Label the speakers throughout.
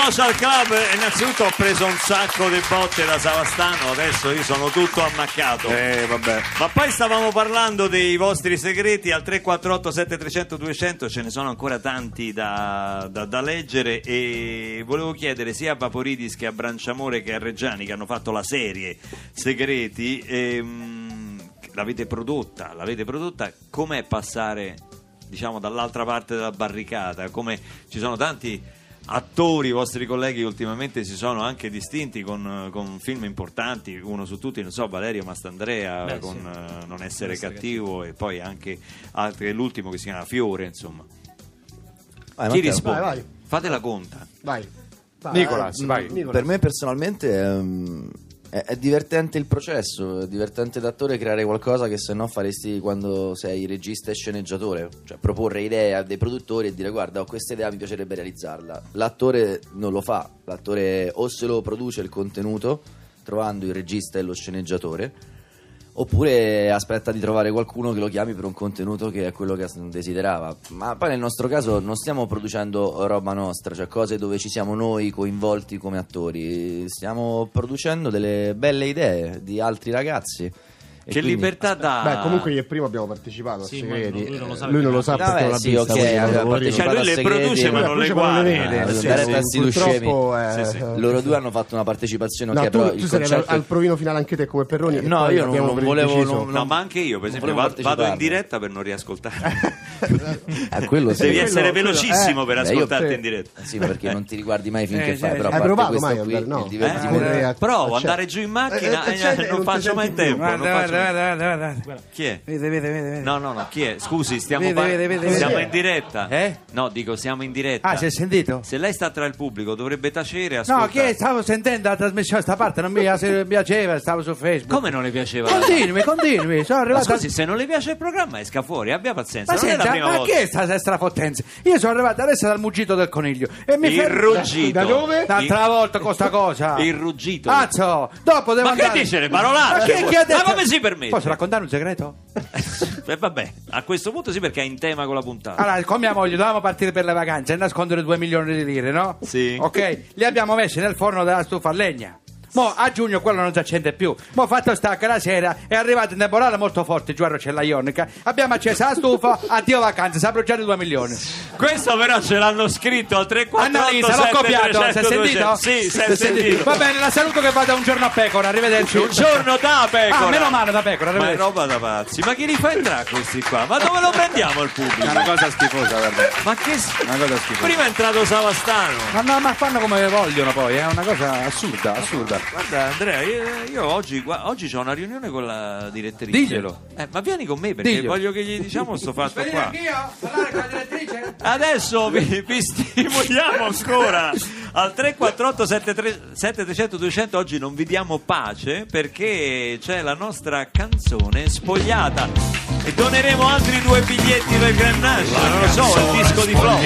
Speaker 1: Social Club, innanzitutto ho preso un sacco di botte da Savastano, adesso io sono tutto ammaccato.
Speaker 2: Eh, vabbè.
Speaker 1: Ma poi stavamo parlando dei vostri segreti al 348 7300 200, ce ne sono ancora tanti da, da- da leggere e volevo chiedere sia a Vaporidis che a Branciamore che a Reggiani che hanno fatto la serie Segreti, ehm, l'avete prodotta, l'avete prodotta, com'è passare diciamo dall'altra parte della barricata, come ci sono tanti attori, i vostri colleghi che ultimamente si sono anche distinti con, con film importanti, uno su tutti, non so, Valerio Mastandrea
Speaker 3: Beh,
Speaker 1: con
Speaker 3: sì.
Speaker 1: eh, Non essere
Speaker 3: essere
Speaker 1: cattivo e poi anche altri, l'ultimo che si chiama Fiore, insomma.
Speaker 4: Vai,
Speaker 1: Chi
Speaker 4: Matteo.
Speaker 1: risponde?
Speaker 5: vai, vai.
Speaker 1: Fate la conta.
Speaker 5: Vai.
Speaker 2: Nicolas, vai.
Speaker 5: Nicolas.
Speaker 4: Per me personalmente ehm, è, è divertente il processo, è divertente d'attore creare qualcosa che se no faresti quando sei regista e sceneggiatore, cioè proporre idee a dei produttori e dire guarda ho questa idea mi piacerebbe realizzarla. L'attore non lo fa, l'attore o se lo produce il contenuto trovando il regista e lo sceneggiatore oppure aspetta di trovare qualcuno che lo chiami per un contenuto che è quello che desiderava. Ma poi nel nostro caso non stiamo producendo roba nostra, cioè cose dove ci siamo noi coinvolti come attori, stiamo producendo delle belle idee di altri ragazzi. E
Speaker 1: Che
Speaker 4: quindi-
Speaker 1: libertà dà?
Speaker 5: Beh, comunque io e primo abbiamo partecipato a
Speaker 3: Sì, ma
Speaker 5: Segreti.
Speaker 3: lui non lo sa
Speaker 5: Lui non lo
Speaker 3: perché-
Speaker 5: sa perché
Speaker 4: Vabbè,
Speaker 5: non l'ha
Speaker 4: sì, ok,
Speaker 1: Cioè, lui le produce, ma non le guarda.
Speaker 4: Eh,
Speaker 5: Sì, sì, eh,
Speaker 1: sì.
Speaker 4: Loro due hanno fatto una partecipazione
Speaker 5: tu,
Speaker 4: però
Speaker 5: tu sei al provino finale anche te come Perroni.
Speaker 4: No, io non- volevo-
Speaker 1: No, ma anche io, per esempio, vado, in diretta per non riascoltare.
Speaker 4: Eh, quello sì.
Speaker 1: Devi
Speaker 5: quello-
Speaker 1: essere
Speaker 5: quello-
Speaker 1: velocissimo
Speaker 5: eh,
Speaker 1: per
Speaker 4: io-
Speaker 1: ascoltarti
Speaker 5: sì.
Speaker 1: in diretta.
Speaker 4: Eh Sì, ma perché non ti riguardi mai finché
Speaker 3: Eh,
Speaker 4: fai, però a
Speaker 5: Hai
Speaker 4: parte
Speaker 5: provato mai
Speaker 4: qui,
Speaker 5: andare- no? Eh, a-
Speaker 1: Provo
Speaker 5: a-
Speaker 1: ad andare giù in macchina
Speaker 5: Eh, eh,
Speaker 1: e
Speaker 5: c'è,
Speaker 1: non faccio mai tempo.
Speaker 3: Guarda,
Speaker 1: faccio
Speaker 3: guarda, guarda, guarda, guarda.
Speaker 1: Chi è?
Speaker 3: Vede, vede, vede, vede.
Speaker 1: No, no, no, chi è? Scusi, stiamo,
Speaker 3: Vede,
Speaker 1: par-
Speaker 3: vede, vede,
Speaker 1: siamo
Speaker 5: vede.
Speaker 1: in diretta.
Speaker 3: Eh?
Speaker 1: No, dico, siamo in diretta.
Speaker 3: Ah, si è sentito?
Speaker 1: Se lei sta tra il pubblico dovrebbe tacere e
Speaker 3: No,
Speaker 1: ascoltare.
Speaker 3: che stavo sentendo la trasmissione, sta parte non mi piace- piaceva, stavo su Facebook.
Speaker 1: Come non le piaceva?
Speaker 3: Continui, continui, sono
Speaker 1: Ma
Speaker 3: arrivato...
Speaker 1: scusi, se non le piace il programma esca fuori, abbia pazienza,
Speaker 3: Ma
Speaker 1: non è la prima
Speaker 3: ma
Speaker 1: volta.
Speaker 3: che è sta strafottenza? Io sono arrivato adesso dal muggito del coniglio e mi
Speaker 1: Il
Speaker 3: fermo-
Speaker 1: ruggito.
Speaker 5: Da dove?
Speaker 3: L'altra volta con sta cosa.
Speaker 1: Il ruggito.
Speaker 3: Cazzo, dopo devo
Speaker 1: Ma che
Speaker 3: andare...
Speaker 1: dice le parolacce?
Speaker 3: Ma, che, chi ha detto-
Speaker 1: Ma come si permette?
Speaker 3: Posso raccontare un segreto?
Speaker 1: Eh, vabbè, a questo punto sì perché è in tema con la puntata.
Speaker 3: Allora, con mia moglie dovevamo partire per le vacanze e nascondere 2 milioni di lire, no?
Speaker 1: Sì.
Speaker 3: Ok, li abbiamo messi nel forno della stufa a legna. Mo a giugno quello non si accende più. Mo fatto sta che la sera è arrivato un temporale molto forte giù a Rocella Ionica. Abbiamo acceso la stufa, addio vacanze, si è bruciato 2 milioni.
Speaker 1: Questo però ce l'hanno scritto al 348
Speaker 3: Annalisa, l'ho copiato, si è sentito?
Speaker 1: Sì, si è sentito.
Speaker 3: Va bene, la saluto che vada un giorno a pecora, arrivederci.
Speaker 1: Un giorno da pecora.
Speaker 3: Ah, meno male da pecora,
Speaker 1: Ma è roba da pazzi. Ma chi li fa entrare questi qua? Ma dove lo prendiamo il
Speaker 2: È
Speaker 1: pubblico?
Speaker 2: una cosa schifosa, guarda.
Speaker 1: Ma che
Speaker 2: Una cosa schifosa.
Speaker 1: Prima è entrato Savastano.
Speaker 3: Ma, no, ma fanno come vogliono poi, è una cosa assurda, assurda.
Speaker 1: Guarda Andrea, io, io oggi, gua- oggi ho una riunione con la direttrice.
Speaker 3: Diglielo.
Speaker 1: Eh, ma vieni con me perché
Speaker 3: Diglielo.
Speaker 1: voglio che gli diciamo sto fatto
Speaker 3: Venire
Speaker 1: qua.
Speaker 3: anch'io? Parlare con la direttrice?
Speaker 1: Adesso vi, vi stimoliamo ancora al 348 7300 200 oggi non vi diamo pace perché c'è la nostra canzone spogliata e doneremo altri due biglietti per Grand National non lo so, il disco di Flo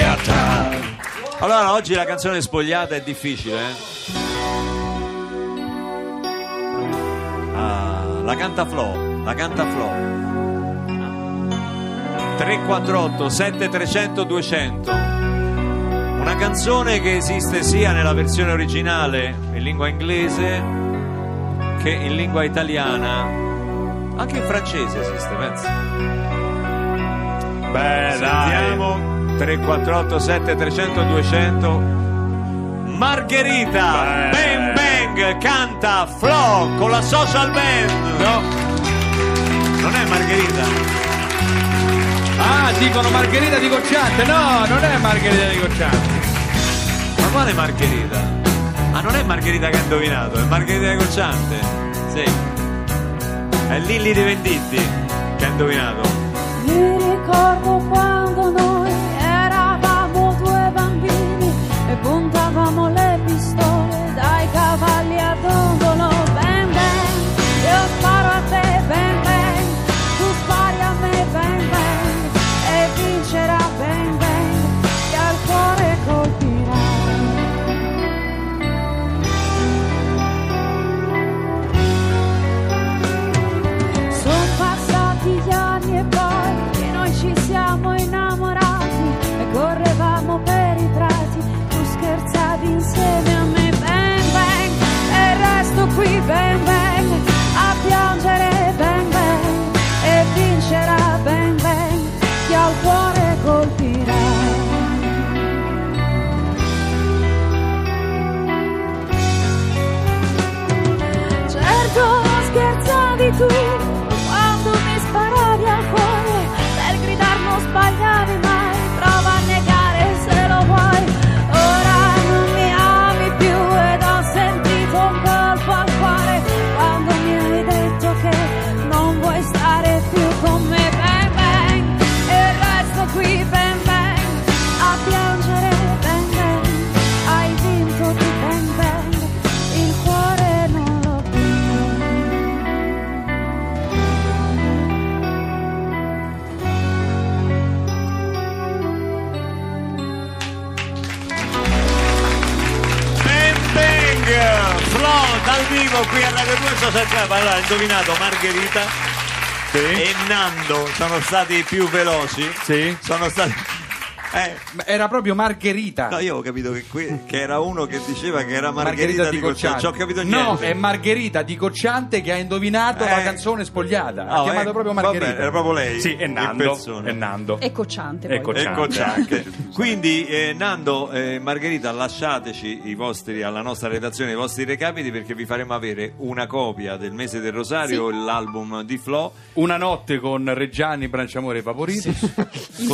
Speaker 1: allora oggi la canzone spogliata è difficile eh? Ah, la canta Flo la canta Flo. 348 7300 200 una canzone che esiste sia nella versione originale in lingua inglese che in lingua italiana. Anche in francese esiste pensa.
Speaker 2: Beh,
Speaker 1: sentiamo. 348 7300 200 Margherita Bang Bang canta Flo con la social band
Speaker 3: No.
Speaker 1: non è Margherita
Speaker 3: Ah, dicono Margherita di Cocciante. No, non è Margherita di Cocciante.
Speaker 1: Ma quale Margherita? Ah, non è Margherita che ha indovinato, è Margherita Cocciante. Sì. È Lilli di Venditti che ha indovinato.
Speaker 6: Mi ricordo quando tu
Speaker 1: indovinato Margherita e Nando sono stati più veloci
Speaker 3: Sì.
Speaker 1: sono stati eh,
Speaker 3: Era proprio Margherita.
Speaker 1: no, io ho capito che, qui- che era uno che diceva che era Margherita, di Cocciante ci ho capito
Speaker 3: No, è Margherita di Cocciante che ha indovinato
Speaker 1: Eh.
Speaker 3: la canzone spogliata.
Speaker 1: Ah,
Speaker 3: ha chiamato
Speaker 1: eh,
Speaker 3: proprio
Speaker 1: vabbè,
Speaker 3: Margherita.
Speaker 1: era proprio lei,
Speaker 3: Sì, è Nando. È Nando.
Speaker 6: e cocciante
Speaker 3: E
Speaker 6: poi.
Speaker 3: Cocciante.
Speaker 1: e Cocciante. Quindi eh, Nando e Margherita lasciateci i vostri, alla nostra redazione i vostri recapiti perché vi faremo avere una copia del mese del Rosario, l'album di Flo,
Speaker 3: Una notte con Reggiani, Branciamore e Vaporito.
Speaker 1: con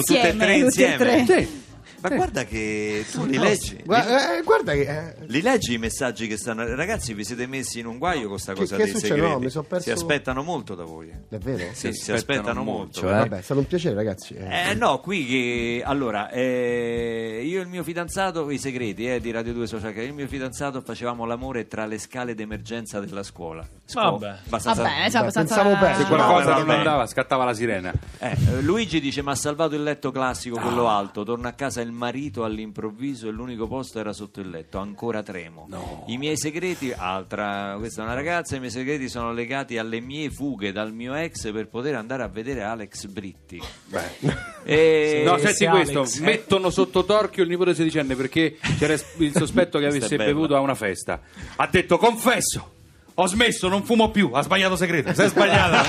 Speaker 1: tutte e tre
Speaker 6: tutti
Speaker 1: insieme.
Speaker 3: Sì.
Speaker 1: Ma guarda che tu li leggi.
Speaker 5: Guarda, eh, guarda che... eh,
Speaker 1: Li leggi i messaggi che stanno. Ragazzi, vi siete messi in un guaio con sta
Speaker 5: Che-
Speaker 1: cosa
Speaker 5: che
Speaker 1: dei
Speaker 5: succede?
Speaker 1: segreti.
Speaker 5: No, mi son perso-
Speaker 1: Si aspettano molto da voi.
Speaker 5: Davvero?
Speaker 1: Sì, si
Speaker 3: aspettano
Speaker 1: aspettano
Speaker 3: molto,
Speaker 1: molto.
Speaker 4: cioè?
Speaker 5: Vabbè, è stato un piacere ragazzi. Eh.
Speaker 1: Eh no, qui che allora eh, io e il mio fidanzato, i segreti eh, di Radio 2 Social Club, io e il mio fidanzato facevamo l'amore tra le scale d'emergenza della scuola. Scuo-
Speaker 2: Vabbè.
Speaker 1: abbastanza-
Speaker 6: Vabbè, cioè, abbastanza...
Speaker 5: pensavo peggio.
Speaker 3: Se qualcosa
Speaker 1: No,
Speaker 3: non
Speaker 1: vabbè.
Speaker 3: andava, scattava la sirena.
Speaker 1: Eh, eh, Luigi dice: Ma ha salvato il letto classico, quello alto. Torna a casa il marito all'improvviso e l'unico posto era sotto il letto. Ancora tremo. I miei segreti, altra, questa è una ragazza. I miei segreti sono legati alle mie fughe dal mio ex per poter andare a vedere Alex Britti. E-
Speaker 3: No, senti
Speaker 2: se
Speaker 3: questo,
Speaker 2: Alex-
Speaker 3: mettono sotto torchio il nipote sedicenne perché c'era il sospetto che avesse bevuto a una festa. Ha detto confesso, ho smesso, non fumo più, ha sbagliato segreto, si è sbagliato.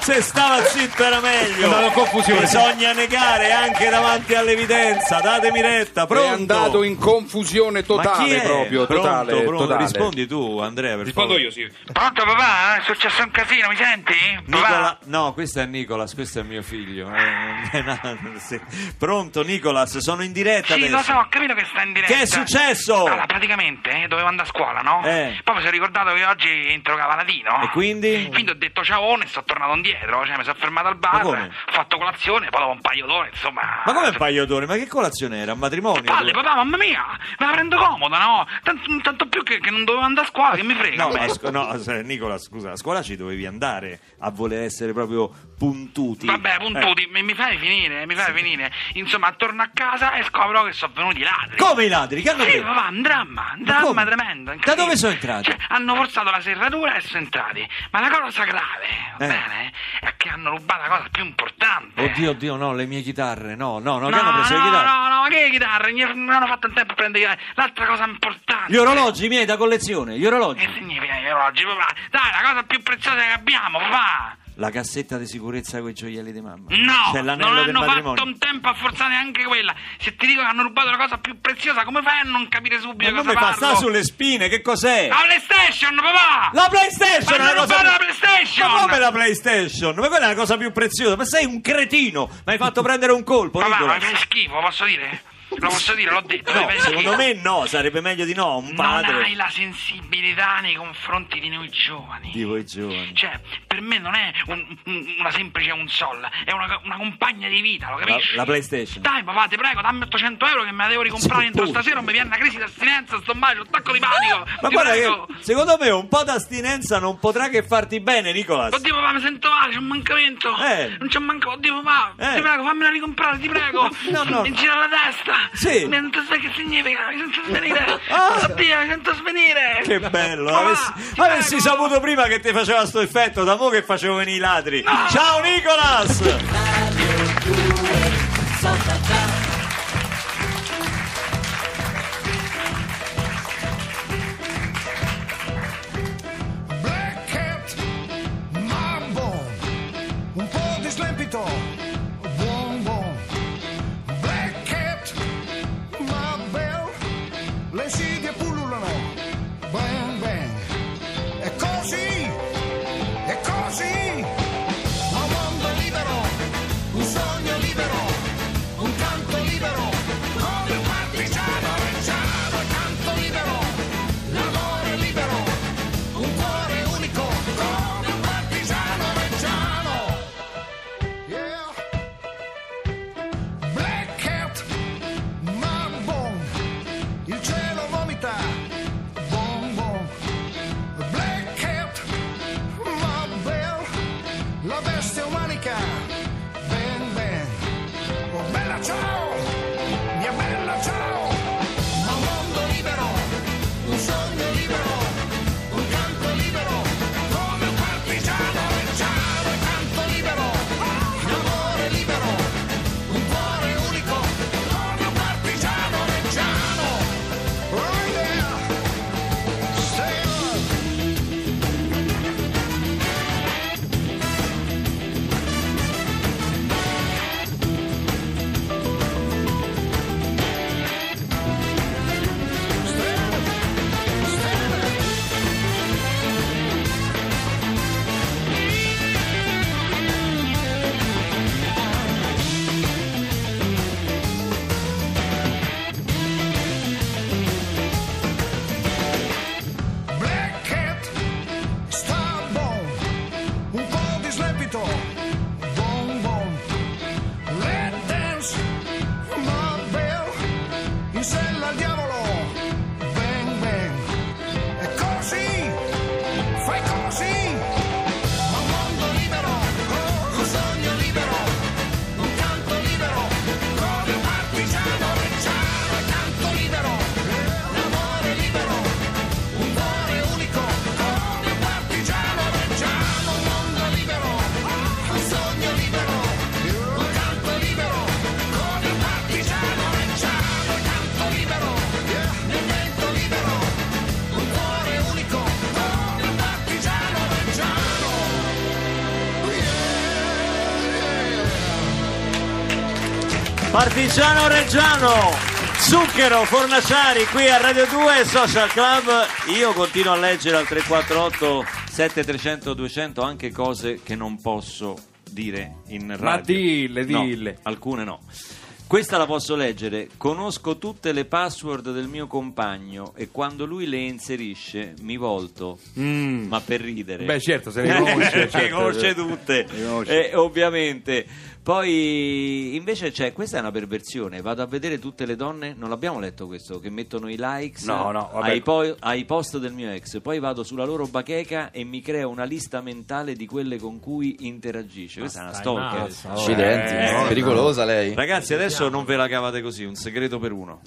Speaker 1: Se stava zitto era meglio.
Speaker 3: Andato in confusione.
Speaker 1: Bisogna negare anche davanti all'evidenza. Datemi retta. Pronto?
Speaker 3: È andato in confusione
Speaker 1: Ma chi
Speaker 3: totale
Speaker 1: è?
Speaker 3: proprio,
Speaker 1: Pronto,
Speaker 3: totale,
Speaker 1: pronto?
Speaker 3: totale.
Speaker 1: Rispondi tu, Andrea. Per
Speaker 3: Rispondo
Speaker 1: favore.
Speaker 3: io, sì.
Speaker 7: Pronto papà? È successo un casino, mi senti?
Speaker 1: Nicola, no, questo è Nicolas, questo è mio figlio. Eh, no, sì. Pronto, Nicolas? Sono in diretta
Speaker 7: Sì,
Speaker 1: adesso.
Speaker 7: lo so, ho capito che sta in diretta.
Speaker 1: Che è successo?
Speaker 7: Allora, praticamente eh, dovevo andare a scuola, no?
Speaker 1: Eh.
Speaker 7: Poi mi sono ricordato che oggi interrogava Latino.
Speaker 1: E quindi?
Speaker 7: Quindi ho detto ciao e sono tornato indietro. Cioè, mi sono fermato al bar, ho fatto colazione, poi dopo un paio d'ore, insomma.
Speaker 1: Ma come un paio d'ore? Ma che colazione era? Un matrimonio?
Speaker 7: Palle, papà, mamma mia, me la prendo comoda, no? Tanto, tanto più che, che non dovevo andare a scuola, che mi frega.
Speaker 1: No, ma scu- no, Nicola, scusa, a scuola ci dovevi andare a voler essere proprio puntuti.
Speaker 7: Vabbè, puntuti, mi, mi fai finire, mi fai finire. Insomma, torno a casa e scopro che sono venuti i ladri.
Speaker 1: Eh. Come i ladri? Che hanno
Speaker 7: Sì,
Speaker 1: preso?
Speaker 7: papà, un dramma, un
Speaker 1: Ma
Speaker 7: dramma tremendo.
Speaker 1: Da dove sono entrati?
Speaker 7: Cioè, hanno forzato la serratura e sono entrati. Ma la cosa grave, va
Speaker 1: Eh.
Speaker 7: bene, è che hanno rubato la cosa più importante.
Speaker 1: Oddio, oddio, no, le mie chitarre, no, no, no,
Speaker 7: No,
Speaker 1: che hanno preso
Speaker 7: no,
Speaker 1: le chitarre?
Speaker 7: no, no, ma che chitarre? Mi non hanno fatto in tempo a prendere le chitarre. L'altra cosa importante.
Speaker 1: Gli orologi miei da collezione, gli orologi.
Speaker 7: Che significa gli orologi, papà? Dai, la cosa più preziosa che abbiamo, papà.
Speaker 1: La cassetta di sicurezza con i gioielli di mamma.
Speaker 7: No,
Speaker 1: l'anello
Speaker 7: non hanno fatto un tempo a forzare neanche quella. Se ti dico che hanno rubato la cosa più preziosa, come fai a non capire subito
Speaker 1: Ma
Speaker 7: cosa
Speaker 1: mi fa
Speaker 7: parlo?
Speaker 1: sta sulle spine, che cos'è?
Speaker 7: La PlayStation, papà!
Speaker 1: La PlayStation!
Speaker 7: Ma
Speaker 1: è
Speaker 7: hanno
Speaker 1: cosa
Speaker 7: la PlayStation!
Speaker 1: Ma come la PlayStation? Ma quella è la cosa più preziosa. Ma sei un cretino! Mi hai fatto prendere un colpo,
Speaker 7: Papà,
Speaker 1: Nicola.
Speaker 7: ma fai schifo, posso dire? Lo posso dire, l'ho detto.
Speaker 1: No, secondo me no, sarebbe meglio di no. Un
Speaker 7: Non
Speaker 1: padre
Speaker 7: hai la sensibilità nei confronti di noi giovani.
Speaker 1: di voi giovani.
Speaker 7: Cioè, per me non è un- un- una semplice un sol, è una, una compagna di vita, lo capisci?
Speaker 1: la PlayStation.
Speaker 7: Dai, papà, ti prego, dammi 800 euro che me la devo ricomprare
Speaker 1: Sì,
Speaker 7: entro stasera, non mi viene una crisi d'astinenza, sto male, un attacco di panico.
Speaker 1: Ma guarda
Speaker 7: prego.
Speaker 1: che secondo me un po' d'astinenza non potrà che farti bene, Nicolas.
Speaker 7: Oddio papà mi sento male, c'è un mancamento
Speaker 1: Eh.
Speaker 7: Non c'è un mancamento Oddio papà
Speaker 1: Eh.
Speaker 7: Ti prego fammela ricomprare ti prego
Speaker 1: No, no.
Speaker 7: Mi gira la testa
Speaker 1: Sì.
Speaker 7: Mi non sai che significa Mi sento svenire
Speaker 1: Ah.
Speaker 7: Oddio mi sento svenire
Speaker 1: Che bello,
Speaker 7: Papà,
Speaker 1: avessi, avessi saputo prima che ti faceva sto effetto, da mo' che facevo venire i ladri. Ciao Nicolas! Partigiano Reggiano, Zucchero, Fornaciari qui a Radio 2 Social Club. Io continuo a leggere al 348 7300 200 anche cose che non posso dire in radio.
Speaker 3: Ma dille,
Speaker 1: No,
Speaker 3: dille.
Speaker 1: alcune no. Questa la posso leggere. Conosco tutte le password del mio compagno e quando lui le inserisce mi volto, ma per ridere.
Speaker 3: Mm. Beh, certo, se le conosce,
Speaker 1: le
Speaker 3: certo.
Speaker 1: conosce tutte.
Speaker 3: Le conosce.
Speaker 1: Eh, ovviamente. Poi invece c'è, questa è una perversione, vado a vedere tutte le donne, non l'abbiamo letto questo, che mettono i likes
Speaker 3: No, no,
Speaker 1: ai, po- ai post del mio ex, poi vado sulla loro bacheca e mi creo una lista mentale di quelle con cui interagisce. Questa è una stalker.
Speaker 4: Accidenti,
Speaker 1: Eh,
Speaker 4: pericolosa lei.
Speaker 1: Ragazzi, adesso non ve la cavate così, un segreto per uno.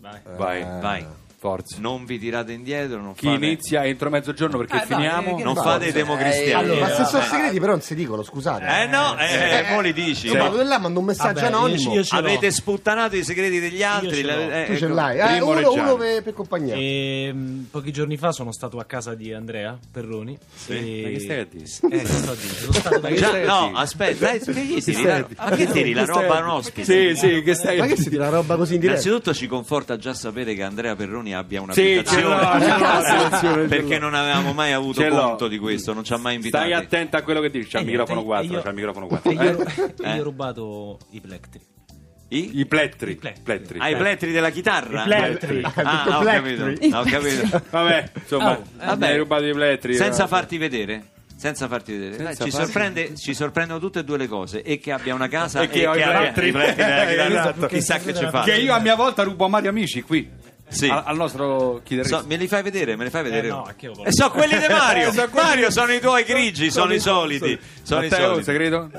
Speaker 3: Vai,
Speaker 1: Vai.
Speaker 3: Forza.
Speaker 1: Non vi tirate indietro, non
Speaker 3: Chi
Speaker 1: fate,
Speaker 3: inizia entro mezzogiorno perché
Speaker 2: Eh, dai,
Speaker 3: finiamo?
Speaker 2: che-
Speaker 1: non fate i democristiani.
Speaker 4: Eh,
Speaker 5: Ma se sono
Speaker 1: Eh,
Speaker 5: segreti però non si dicono, scusate.
Speaker 1: Eh no, eh, mo li dici.
Speaker 5: Io vado là, mando un messaggio
Speaker 2: Vabbè, io-
Speaker 5: anonimo.
Speaker 2: io l'ho.
Speaker 1: Avete sputtanato i segreti degli altri.
Speaker 2: ce l'ho.
Speaker 1: la- eh,
Speaker 5: tu ce
Speaker 1: ecco.
Speaker 5: l'hai. Eh, uno, uno per, per compagnia.
Speaker 2: E, mh, pochi giorni fa sono stato a casa di Andrea Perroni. e-
Speaker 3: Ma che stai a dire?
Speaker 2: Eh, che sto a dire? Sono stato
Speaker 1: Già, no, aspetta, dai, che gli tiri la- ma che tiri la roba a un ospite?
Speaker 3: Sì, sì, che stai
Speaker 5: Ma che si tira la roba così in diretta?
Speaker 1: Innanzitutto ci conforta già sapere che Andrea Perroni abbia una
Speaker 3: Sì,
Speaker 1: perché non avevamo mai avuto conto di questo, non ci ha mai invitato.
Speaker 3: Stai attento a quello che dici. C'ha il
Speaker 2: E
Speaker 3: microfono
Speaker 2: niente,
Speaker 3: 4,
Speaker 2: io-
Speaker 3: c'ha il microfono
Speaker 2: E
Speaker 3: 4.
Speaker 2: io,
Speaker 3: Eh?
Speaker 2: ho rubato i plettri.
Speaker 1: I?
Speaker 3: I plettri.
Speaker 2: I plettri.
Speaker 3: plettri.
Speaker 1: Ah, i plettri della chitarra?
Speaker 2: I plettri.
Speaker 1: Ah, ho capito, ho capito.
Speaker 3: Vabbè, insomma,
Speaker 2: Oh, eh,
Speaker 3: vabbè. hai rubato i plettri.
Speaker 1: Senza
Speaker 3: eh.
Speaker 1: farti vedere. Senza farti vedere, Dai,
Speaker 3: Senza
Speaker 1: ci,
Speaker 3: farti-
Speaker 1: sorprende, ci sorprendono tutte e due le cose: e che abbia una casa
Speaker 3: E
Speaker 1: e
Speaker 3: che
Speaker 1: che,
Speaker 3: ho i
Speaker 1: abbia
Speaker 3: plettri.
Speaker 1: i plettri della chitarra.
Speaker 3: Esatto.
Speaker 1: Chissà che ci fa.
Speaker 3: Che io a mia volta rubo a Mario Amici qui.
Speaker 1: Sì.
Speaker 3: Al, al nostro chitarrista.
Speaker 1: So- me li fai vedere? Me li fai vedere?
Speaker 2: Eh, no, che io voglio.
Speaker 1: e so quelli di Mario.
Speaker 3: Eh, so quelli-
Speaker 1: Mario sono i tuoi grigi, sono i soliti. Sono i
Speaker 3: Matteo, un
Speaker 1: soliti.
Speaker 3: segreto?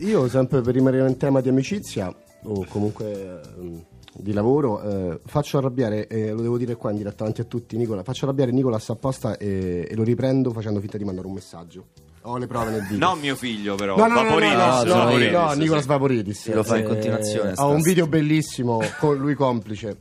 Speaker 5: Io, sempre per rimanere in tema di amicizia, o comunque ehm, di lavoro, eh, faccio arrabbiare, e lo devo dire qua in diretta davanti a tutti, Nicola, faccio arrabbiare Nicolas apposta e, e lo riprendo facendo finta di mandare un messaggio. Ho le prove nel video.
Speaker 1: Non mio figlio, però.
Speaker 5: No, no, no, no,
Speaker 1: Vaporidis,
Speaker 5: no, no, no, no,
Speaker 1: sì.
Speaker 5: Nicolas Vaporidis.
Speaker 4: Lo fa in
Speaker 5: Eh,
Speaker 4: continuazione,
Speaker 5: Ho un video bellissimo con lui complice.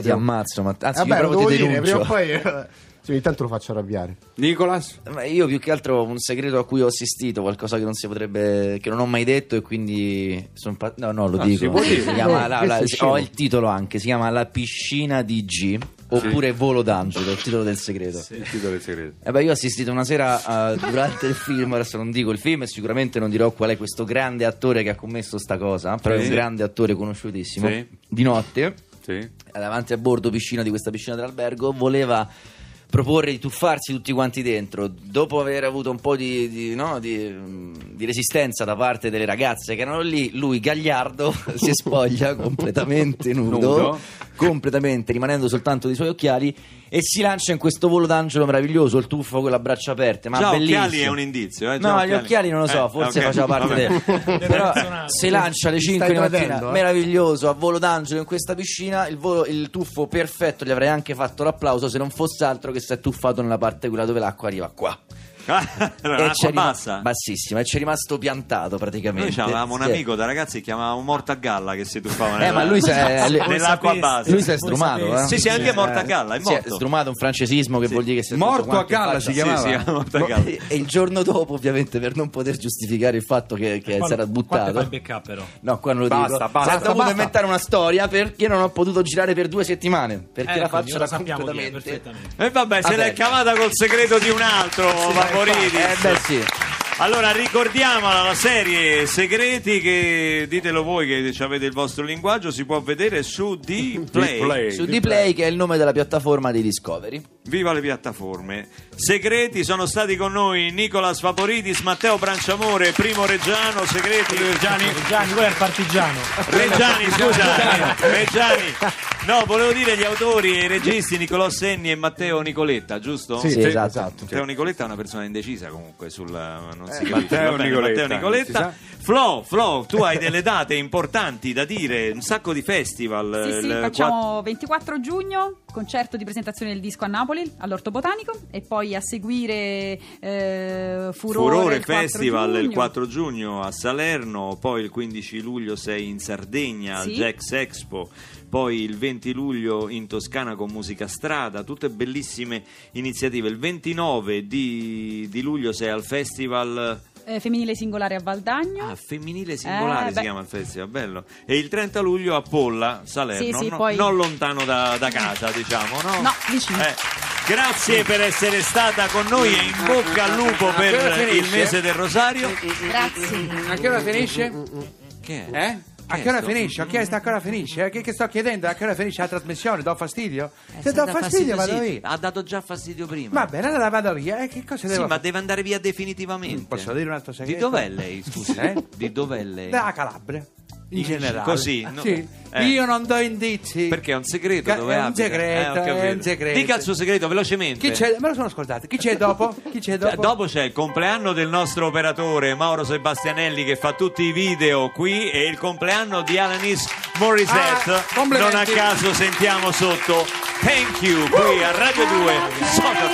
Speaker 4: Ti ammazzo, ma anzi,
Speaker 5: Vabbè,
Speaker 4: io proprio ti
Speaker 5: dire, prima o poi eh, sì, ogni tanto lo faccio arrabbiare.
Speaker 3: Nicolas?
Speaker 4: Ma io più che altro un segreto a cui ho assistito, qualcosa che non si potrebbe, che non ho mai detto e quindi sono pa- no no lo
Speaker 3: Ah,
Speaker 4: dico.
Speaker 3: si può dire?
Speaker 4: Si chiama
Speaker 5: No,
Speaker 4: la- la-
Speaker 5: è
Speaker 4: ho il titolo anche, si chiama La piscina di G oppure Volo d'angelo, il titolo del segreto.
Speaker 3: Il titolo del segreto.
Speaker 4: Eh beh, io ho assistito una sera eh, durante il film, adesso non dico il film e sicuramente non dirò qual è questo grande attore che ha commesso sta cosa, però è
Speaker 3: Sì.
Speaker 4: un grande attore conosciutissimo.
Speaker 3: Sì.
Speaker 4: Di notte,
Speaker 3: Sì.
Speaker 4: davanti a bordo piscina di questa piscina dell'albergo, voleva proporre di tuffarsi tutti quanti dentro. Dopo aver avuto un po' di, di, no, di, mm, di resistenza da parte delle ragazze che erano lì, lui gagliardo si spoglia completamente nudo,
Speaker 3: Nudo.
Speaker 4: Completamente rimanendo soltanto dei suoi occhiali e si lancia in questo volo d'angelo meraviglioso, il tuffo con le braccia aperte, ma
Speaker 1: Già
Speaker 4: bellissimo.
Speaker 1: occhiali è un indizio, eh, già
Speaker 4: No,
Speaker 1: occhiali.
Speaker 4: gli occhiali non lo so,
Speaker 1: Eh,
Speaker 4: forse
Speaker 1: ok,
Speaker 4: faceva parte del... Però si lancia alle 5 di mattina,
Speaker 5: eh?
Speaker 4: meraviglioso, a volo d'angelo in questa piscina, il, volo- il tuffo perfetto, gli avrei anche fatto l'applauso se non fosse altro che si è tuffato nella parte quella dove l'acqua arriva qua.
Speaker 1: Allora,
Speaker 4: c'è
Speaker 1: acqua
Speaker 4: rima-
Speaker 1: bassa.
Speaker 4: bassissima e ci è rimasto piantato praticamente.
Speaker 1: Noi avevamo un
Speaker 4: Sì.
Speaker 1: amico da ragazzi che chiamavamo Morta Galla che si tuffava
Speaker 4: Eh,
Speaker 1: nella-
Speaker 4: ma lui si è-
Speaker 1: nell'acqua base.
Speaker 4: Lui si è strumato, eh?
Speaker 1: Sì, sì, anche Morta Galla, è
Speaker 4: Si è
Speaker 1: morto.
Speaker 4: strumato un francesismo che
Speaker 1: Sì.
Speaker 4: vuol dire che si è
Speaker 3: Morto a galla si chiamava?
Speaker 1: Sì, sì, Morta
Speaker 4: No,
Speaker 1: Galla.
Speaker 4: e il giorno dopo, ovviamente, per non poter giustificare il fatto che, che si era buttato,
Speaker 2: fai il backup però.
Speaker 4: No, qua non lo
Speaker 3: Basta,
Speaker 4: dico.
Speaker 3: basta,
Speaker 4: si è dovuto
Speaker 5: basta.
Speaker 4: inventare una storia perché non ho potuto girare per due settimane. Perché
Speaker 2: Eh,
Speaker 4: la
Speaker 2: quindi
Speaker 4: faccia
Speaker 2: ora
Speaker 4: era
Speaker 2: sappiamo chi è,
Speaker 4: completamente.
Speaker 2: perfettamente.
Speaker 1: E vabbè, se
Speaker 4: Vabbè.
Speaker 1: l'è cavata col segreto di un altro, Vaporidis.
Speaker 4: Eh, beh, sì.
Speaker 1: Allora ricordiamola la serie Segreti che ditelo voi che ci avete il vostro linguaggio, si può vedere su D-Play.
Speaker 3: D-Play.
Speaker 4: Su Dplay, che è il nome della piattaforma di Discovery.
Speaker 1: Viva le piattaforme. Segreti sono stati con noi Nicolas Vaporidis, Matteo Branciamore, Primo Reggiano, Segreti.
Speaker 2: Gianni, Gianni, quello è il partigiano.
Speaker 1: Reggiani, scusa, Reggiani. No, volevo dire gli autori e i registi Nicolò Senni e Matteo Nicoletta, giusto?
Speaker 5: Sì,
Speaker 4: Sì, esatto.
Speaker 5: esatto.
Speaker 1: Matteo Nicoletta è una persona indecisa comunque sul non si
Speaker 3: Eh. Matteo
Speaker 1: bene,
Speaker 3: Nicoletta,
Speaker 1: Matteo Nicoletta. Flo, Flo, tu hai delle date importanti da dire, un sacco di festival.
Speaker 6: Sì, sì,
Speaker 1: il
Speaker 6: facciamo 24 giugno, concerto di presentazione del disco a Napoli, all'Orto Botanico, e poi a seguire eh, Furore,
Speaker 1: Furore
Speaker 6: il 4
Speaker 1: Festival il
Speaker 6: giugno.
Speaker 1: 4 giugno a Salerno, poi il 15 luglio sei in Sardegna al
Speaker 6: Sì.
Speaker 1: Jax Expo, poi il 20 luglio in Toscana con musica strada, tutte bellissime iniziative. Il 29 di, di luglio sei al Festival eh, femminile singolare a Valdagno.
Speaker 6: Ah, femminile singolare
Speaker 1: Eh,
Speaker 6: si
Speaker 1: beh.
Speaker 6: chiama il festival, bello. E il 30 luglio a Polla, Salerno,
Speaker 1: Sì, sì,
Speaker 6: no-
Speaker 1: poi-
Speaker 6: non lontano da, da casa, diciamo, no?
Speaker 1: No, vicino.
Speaker 6: Eh, grazie per essere stata con noi e in bocca al lupo per il mese del Rosario.
Speaker 1: Grazie.
Speaker 8: A che ora finisce?
Speaker 6: Che è?
Speaker 8: Eh? A
Speaker 6: Che
Speaker 8: ora finisce? Ho chiesto a che ora finisce? Eh, Che, che sto chiedendo? A che ora finisce la trasmissione? Do fastidio?
Speaker 6: Eh,
Speaker 8: Se do fastidio, vado
Speaker 6: sì.
Speaker 8: via.
Speaker 6: Ha dato già fastidio prima.
Speaker 8: Va bene, allora vado via. Eh, che cosa
Speaker 6: Sì,
Speaker 8: devo
Speaker 6: ma
Speaker 8: fare?
Speaker 6: deve andare via definitivamente.
Speaker 8: Posso dire un altro segreto?
Speaker 6: Di dov'è lei, scusi?
Speaker 8: Eh?
Speaker 6: Di dov'è lei?
Speaker 8: Dalla Calabria. In generale.
Speaker 6: così, no?
Speaker 8: Sì.
Speaker 6: Eh.
Speaker 8: Io non do indizi.
Speaker 6: Perché è un segreto
Speaker 8: Ca-
Speaker 6: dove
Speaker 8: è un
Speaker 6: abita?
Speaker 8: segreto,
Speaker 6: ho
Speaker 8: è
Speaker 6: capito.
Speaker 8: un segreto.
Speaker 6: Dica il suo segreto velocemente.
Speaker 8: Chi c'è? Me lo sono scordato. Chi c'è dopo? Chi c'è dopo?
Speaker 6: Eh, Dopo c'è il compleanno del nostro operatore Mauro Sebastianelli che fa tutti i video qui e il compleanno di Alanis Morissette.
Speaker 8: Ah, complimenti.
Speaker 6: non a caso sentiamo sotto Thank You qui a Radio 2 Social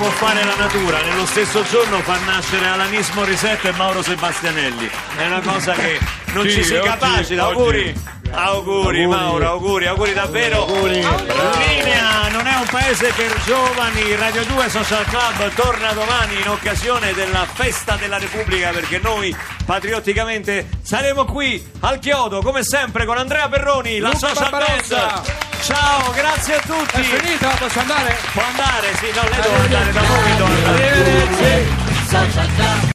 Speaker 6: può fare la natura. Nello stesso giorno fa nascere Alanis Morissette e Mauro Sebastianelli. È una cosa che non
Speaker 3: Sì,
Speaker 6: ci si capacita.
Speaker 3: oggi-
Speaker 6: Auguri.
Speaker 1: Auguri, Mauro, auguri, auguri davvero. Linea non è un paese per giovani. Radio 2 Social Club torna domani in occasione della festa della Repubblica perché noi patriotticamente saremo qui al chiodo come sempre con Andrea Perroni, la
Speaker 3: Luca
Speaker 1: Social. Band. Ciao, grazie a tutti.
Speaker 3: È finita, posso andare?
Speaker 1: Può andare, sì, no, lei deve andare da voi. Arrivederci.